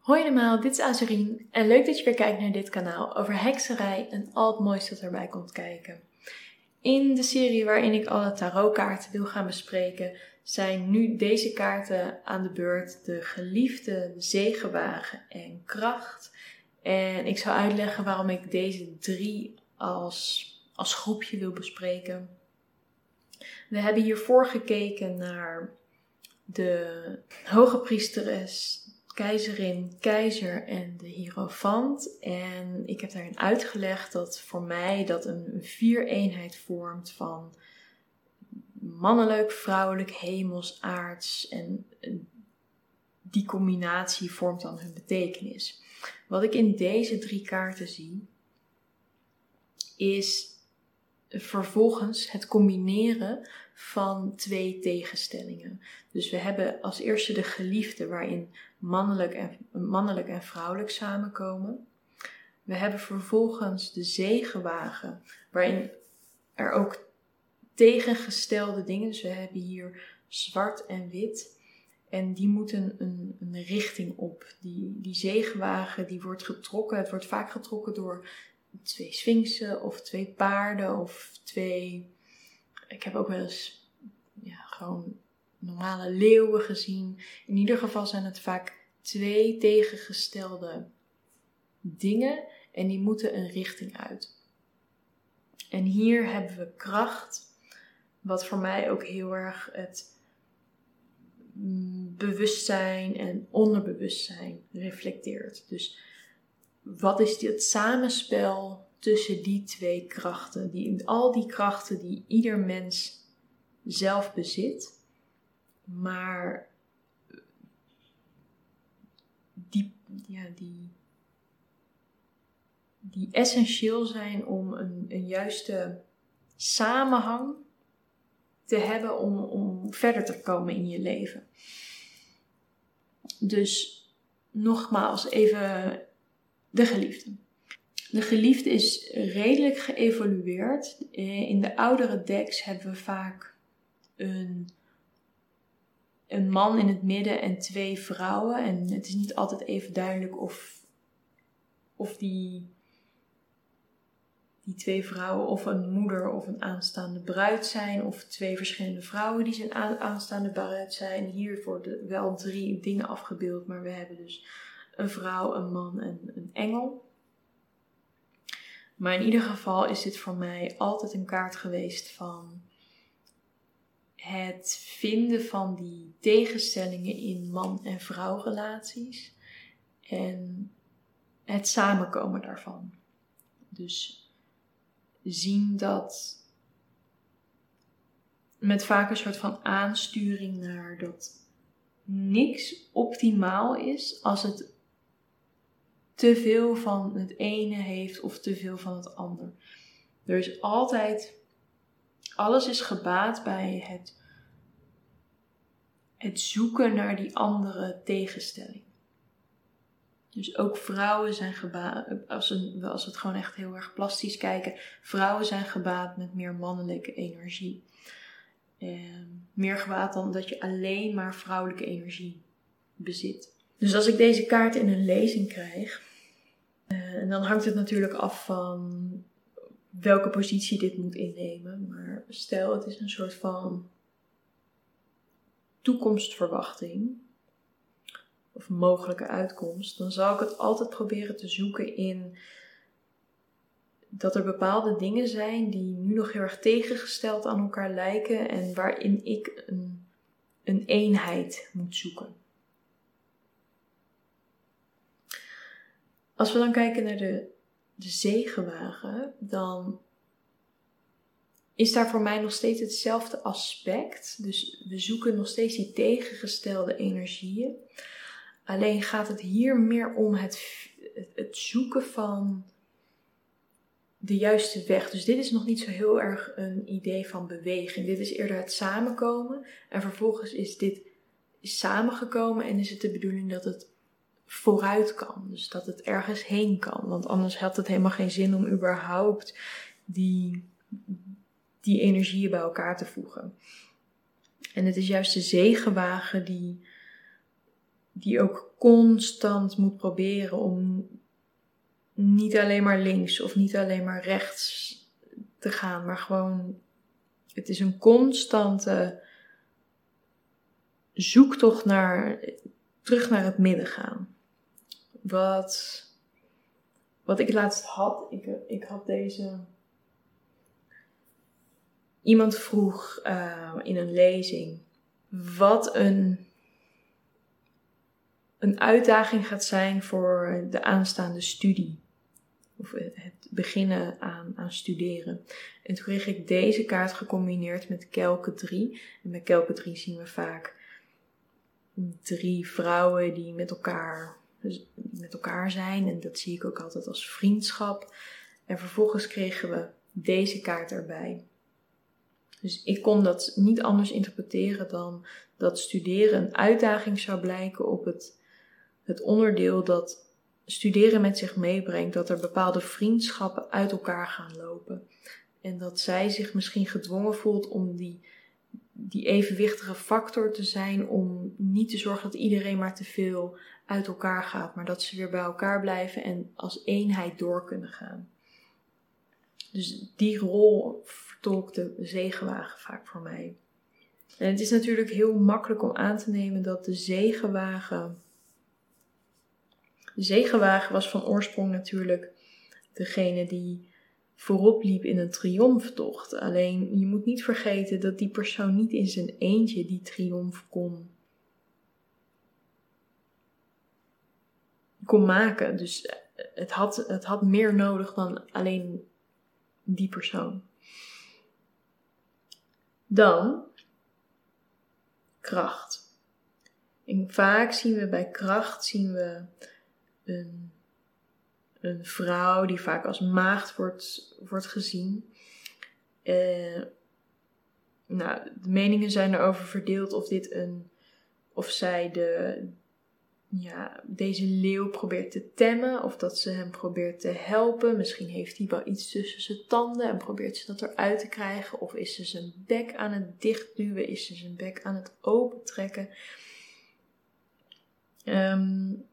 Hoi allemaal, dit is Azurien en leuk dat je weer kijkt naar dit kanaal over hekserij en al het mooiste dat erbij komt kijken. In de serie waarin ik alle tarotkaarten wil gaan bespreken, zijn nu deze kaarten aan de beurt. De geliefde, zegenwagen en kracht. En ik zal uitleggen waarom ik deze drie als, als groepje wil bespreken. We hebben hiervoor gekeken naar de hoge priesteres, keizerin, keizer en de hierofant. En ik heb daarin uitgelegd dat voor mij dat een vier-eenheid vormt van mannelijk, vrouwelijk, hemels, aards. En die combinatie vormt dan hun betekenis. Wat ik in deze drie kaarten zie, is vervolgens het combineren van twee tegenstellingen. Dus we hebben als eerste de geliefde, waarin mannelijk en, mannelijk en vrouwelijk samenkomen. We hebben vervolgens de zegenwagen, waarin er ook tegengestelde dingen, dus we hebben hier zwart en wit. En die moeten een, een richting op. Die, die zegenwagen die wordt getrokken. Het wordt vaak getrokken door twee sphinxen of twee paarden of twee. Ik heb ook wel eens ja, gewoon normale leeuwen gezien. In ieder geval zijn het vaak twee tegengestelde dingen en die moeten een richting uit. En hier hebben we kracht, wat voor mij ook heel erg het bewustzijn en onderbewustzijn reflecteert. Dus wat is het samenspel tussen die twee krachten? Die, al die krachten die ieder mens zelf bezit, maar die, ja, die, die essentieel zijn om een, een juiste samenhang te hebben om, om verder te komen in je leven. Dus nogmaals even de geliefde. De geliefde is redelijk geëvolueerd. Eh, in de oudere decks hebben we vaak een, een man in het midden en twee vrouwen. En het is niet altijd even duidelijk of, of die, die twee vrouwen of een moeder of een aanstaande bruid zijn. Of twee verschillende vrouwen die zijn aanstaande bruid zijn. Hier worden wel drie dingen afgebeeld, maar we hebben dus een vrouw, een man en een engel. Maar in ieder geval is dit voor mij altijd een kaart geweest van het vinden van die tegenstellingen in man- en vrouwrelaties en het samenkomen daarvan. Dus zien dat met vaak een soort van aansturing naar dat niks optimaal is als het te veel van het ene heeft of te veel van het ander. Er is altijd, alles is gebaat bij het, het zoeken naar die andere tegenstelling. Dus ook vrouwen zijn gebaat, als we, als we het gewoon echt heel erg plastisch kijken, vrouwen zijn gebaat met meer mannelijke energie. Eh, meer gebaat dan dat je alleen maar vrouwelijke energie bezit. Dus als ik deze kaart in een lezing krijg, en dan hangt het natuurlijk af van welke positie dit moet innemen. Maar stel, het is een soort van toekomstverwachting of mogelijke uitkomst, dan zal ik het altijd proberen te zoeken in dat er bepaalde dingen zijn die nu nog heel erg tegengesteld aan elkaar lijken en waarin ik een, een eenheid moet zoeken. Als we dan kijken naar de, de zegenwagen, dan is daar voor mij nog steeds hetzelfde aspect. Dus we zoeken nog steeds die tegengestelde energieën. Alleen gaat het hier meer om het, het zoeken van de juiste weg. Dus dit is nog niet zo heel erg een idee van beweging. Dit is eerder het samenkomen. En vervolgens is dit samengekomen en is het de bedoeling dat het vooruit kan. Dus dat het ergens heen kan. Want anders had het helemaal geen zin om überhaupt die, die energieën bij elkaar te voegen. En het is juist de zegenwagen die, die ook constant moet proberen om niet alleen maar links of niet alleen maar rechts te gaan, maar gewoon, het is een constante zoektocht naar, terug naar het midden gaan. Wat, wat ik laatst had, ik, ik had deze. Iemand vroeg uh, in een lezing wat een, een uitdaging gaat zijn voor de aanstaande studie. Of het beginnen aan, aan studeren. En toen kreeg ik deze kaart gecombineerd met Kelke 3. En met Kelke 3 zien we vaak drie vrouwen die met elkaar, met elkaar zijn. En dat zie ik ook altijd als vriendschap. En vervolgens kregen we deze kaart erbij. Dus ik kon dat niet anders interpreteren dan dat studeren een uitdaging zou blijken op het, het onderdeel dat studeren met zich meebrengt. Dat er bepaalde vriendschappen uit elkaar gaan lopen. En dat zij zich misschien gedwongen voelt om die die evenwichtige factor te zijn om niet te zorgen dat iedereen maar te veel uit elkaar gaat, maar dat ze weer bij elkaar blijven en als eenheid door kunnen gaan. Dus die rol vertolkt de zegenwagen vaak voor mij. En het is natuurlijk heel makkelijk om aan te nemen dat de zegenwagen. De zegenwagen was van oorsprong natuurlijk degene die voorop liep in een triomftocht. Alleen je moet niet vergeten dat die persoon niet in zijn eentje die triomf kon, kon maken. Dus eh, het had, het had meer nodig dan alleen die persoon. Dan kracht. Vaak zien we bij kracht zien we een een vrouw die vaak als maagd wordt, wordt gezien. Uh, nou, de meningen zijn erover verdeeld of dit een. of zij de. Ja, deze leeuw probeert te temmen, of dat ze hem probeert te helpen. Misschien heeft hij wel iets tussen zijn tanden en probeert ze dat eruit te krijgen. Of is ze zijn bek aan het dichtduwen, is ze zijn bek aan het opentrekken. Um,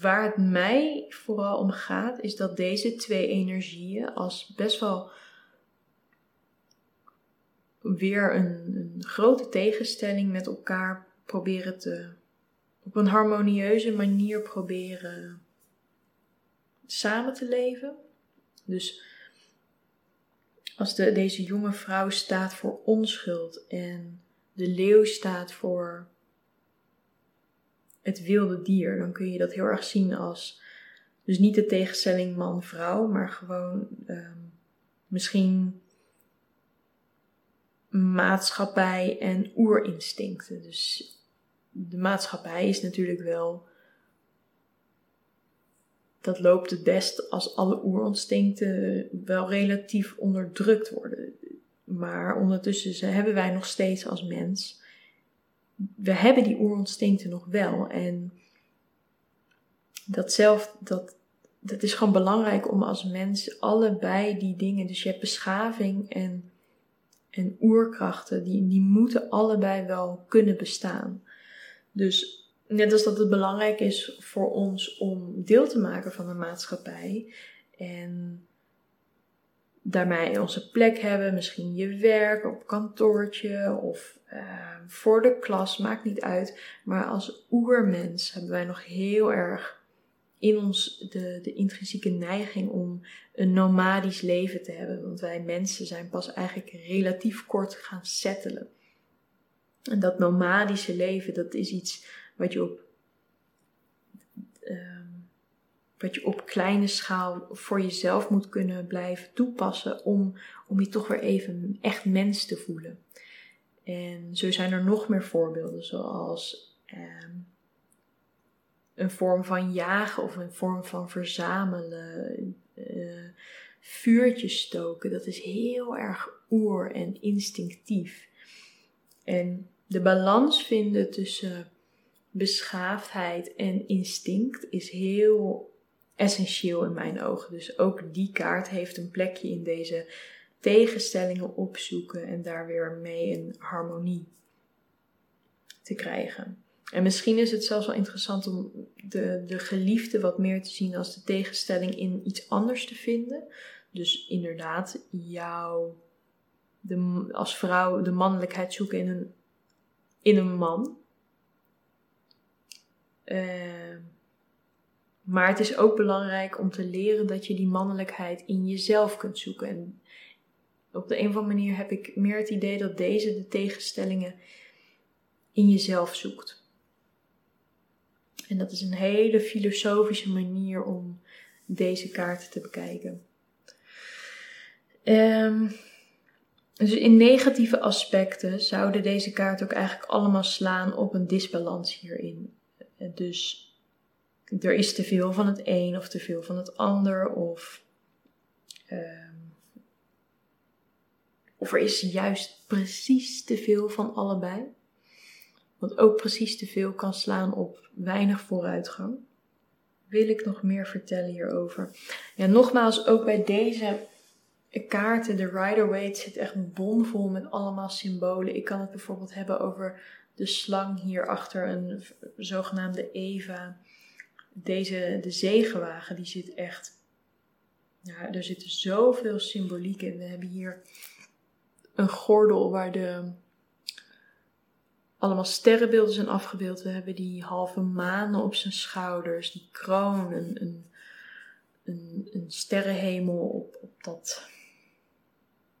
Waar het mij vooral om gaat, is dat deze twee energieën als best wel weer een, een grote tegenstelling met elkaar proberen te, op een harmonieuze manier proberen samen te leven. Dus als de, deze jonge vrouw staat voor onschuld en de leeuw staat voor het wilde dier, dan kun je dat heel erg zien als. Dus niet de tegenstelling man-vrouw, maar gewoon ehm, misschien maatschappij en oerinstincten. Dus de maatschappij is natuurlijk wel. Dat loopt het best als alle oerinstincten wel relatief onderdrukt worden. Maar ondertussen hebben wij nog steeds als mens we hebben die oerinstincten nog wel. En dat zelf, dat, dat is gewoon belangrijk om als mens allebei die dingen, dus je hebt beschaving en, en oerkrachten, die, die moeten allebei wel kunnen bestaan. Dus net als dat het belangrijk is voor ons om deel te maken van de maatschappij en daarmee onze plek hebben, misschien je werk op kantoortje of uh, voor de klas, maakt niet uit. Maar als oermens hebben wij nog heel erg in ons de, de intrinsieke neiging om een nomadisch leven te hebben. Want wij mensen zijn pas eigenlijk relatief kort gaan settelen. En dat nomadische leven, dat is iets wat je op, uh, wat je op kleine schaal voor jezelf moet kunnen blijven toepassen om, om je toch weer even echt mens te voelen. En zo zijn er nog meer voorbeelden, zoals ehm, een vorm van jagen of een vorm van verzamelen, uh, vuurtjes stoken. Dat is heel erg oer en instinctief. En de balans vinden tussen beschaafdheid en instinct is heel essentieel in mijn ogen. Dus ook die kaart heeft een plekje in deze tegenstellingen opzoeken en daar weer mee een harmonie te krijgen. En misschien is het zelfs wel interessant om de, de geliefde wat meer te zien als de tegenstelling in iets anders te vinden. Dus inderdaad, jou de, als vrouw de mannelijkheid zoeken in een, in een man. Uh, maar het is ook belangrijk om te leren dat je die mannelijkheid in jezelf kunt zoeken. En op de een of andere manier heb ik meer het idee dat deze de tegenstellingen in jezelf zoekt. En dat is een hele filosofische manier om deze kaarten te bekijken. Um, dus in negatieve aspecten zouden deze kaarten ook eigenlijk allemaal slaan op een disbalans hierin. Dus er is te veel van het een of te veel van het ander, of, ehm, of er is juist precies te veel van allebei. Want ook precies te veel kan slaan op weinig vooruitgang. Wil ik nog meer vertellen hierover? Ja, nogmaals, ook bij deze kaarten, de Rider-Waite, zit echt bomvol met allemaal symbolen. Ik kan het bijvoorbeeld hebben over de slang hier achter een zogenaamde Eva deze, de zegenwagen, die zit echt, ja, er zit zoveel symboliek in. We hebben hier een gordel waar de, allemaal sterrenbeelden zijn afgebeeld. We hebben die halve manen op zijn schouders, die kroon, een, een, een, een sterrenhemel op, op dat,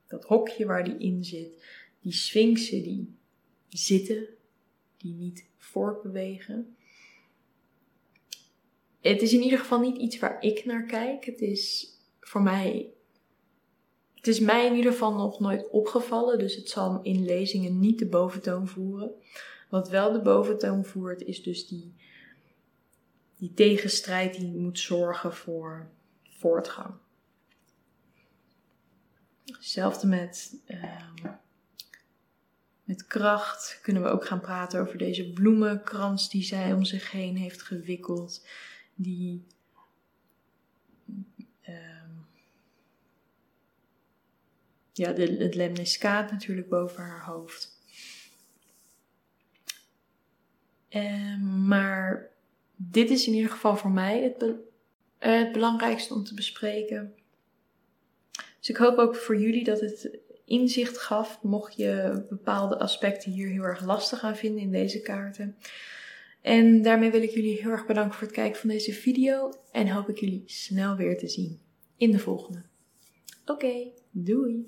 dat hokje waar die in zit. Die sphinxen die zitten, die niet voortbewegen het is in ieder geval niet iets waar ik naar kijk. Het is voor mij. Het is mij in ieder geval nog nooit opgevallen, dus het zal in lezingen niet de boventoon voeren. Wat wel de boventoon voert, is dus die, die tegenstrijd die moet zorgen voor voortgang. Hetzelfde met, uh, met kracht kunnen we ook gaan praten over deze bloemenkrans die zij om zich heen heeft gewikkeld die um, ja, de, het lemniscaat natuurlijk boven haar hoofd. Um, maar dit is in ieder geval voor mij het, het belangrijkste om te bespreken. Dus ik hoop ook voor jullie dat het inzicht gaf, mocht je bepaalde aspecten hier heel erg lastig aan vinden in deze kaarten. En daarmee wil ik jullie heel erg bedanken voor het kijken van deze video en hoop ik jullie snel weer te zien in de volgende. Oké, doei!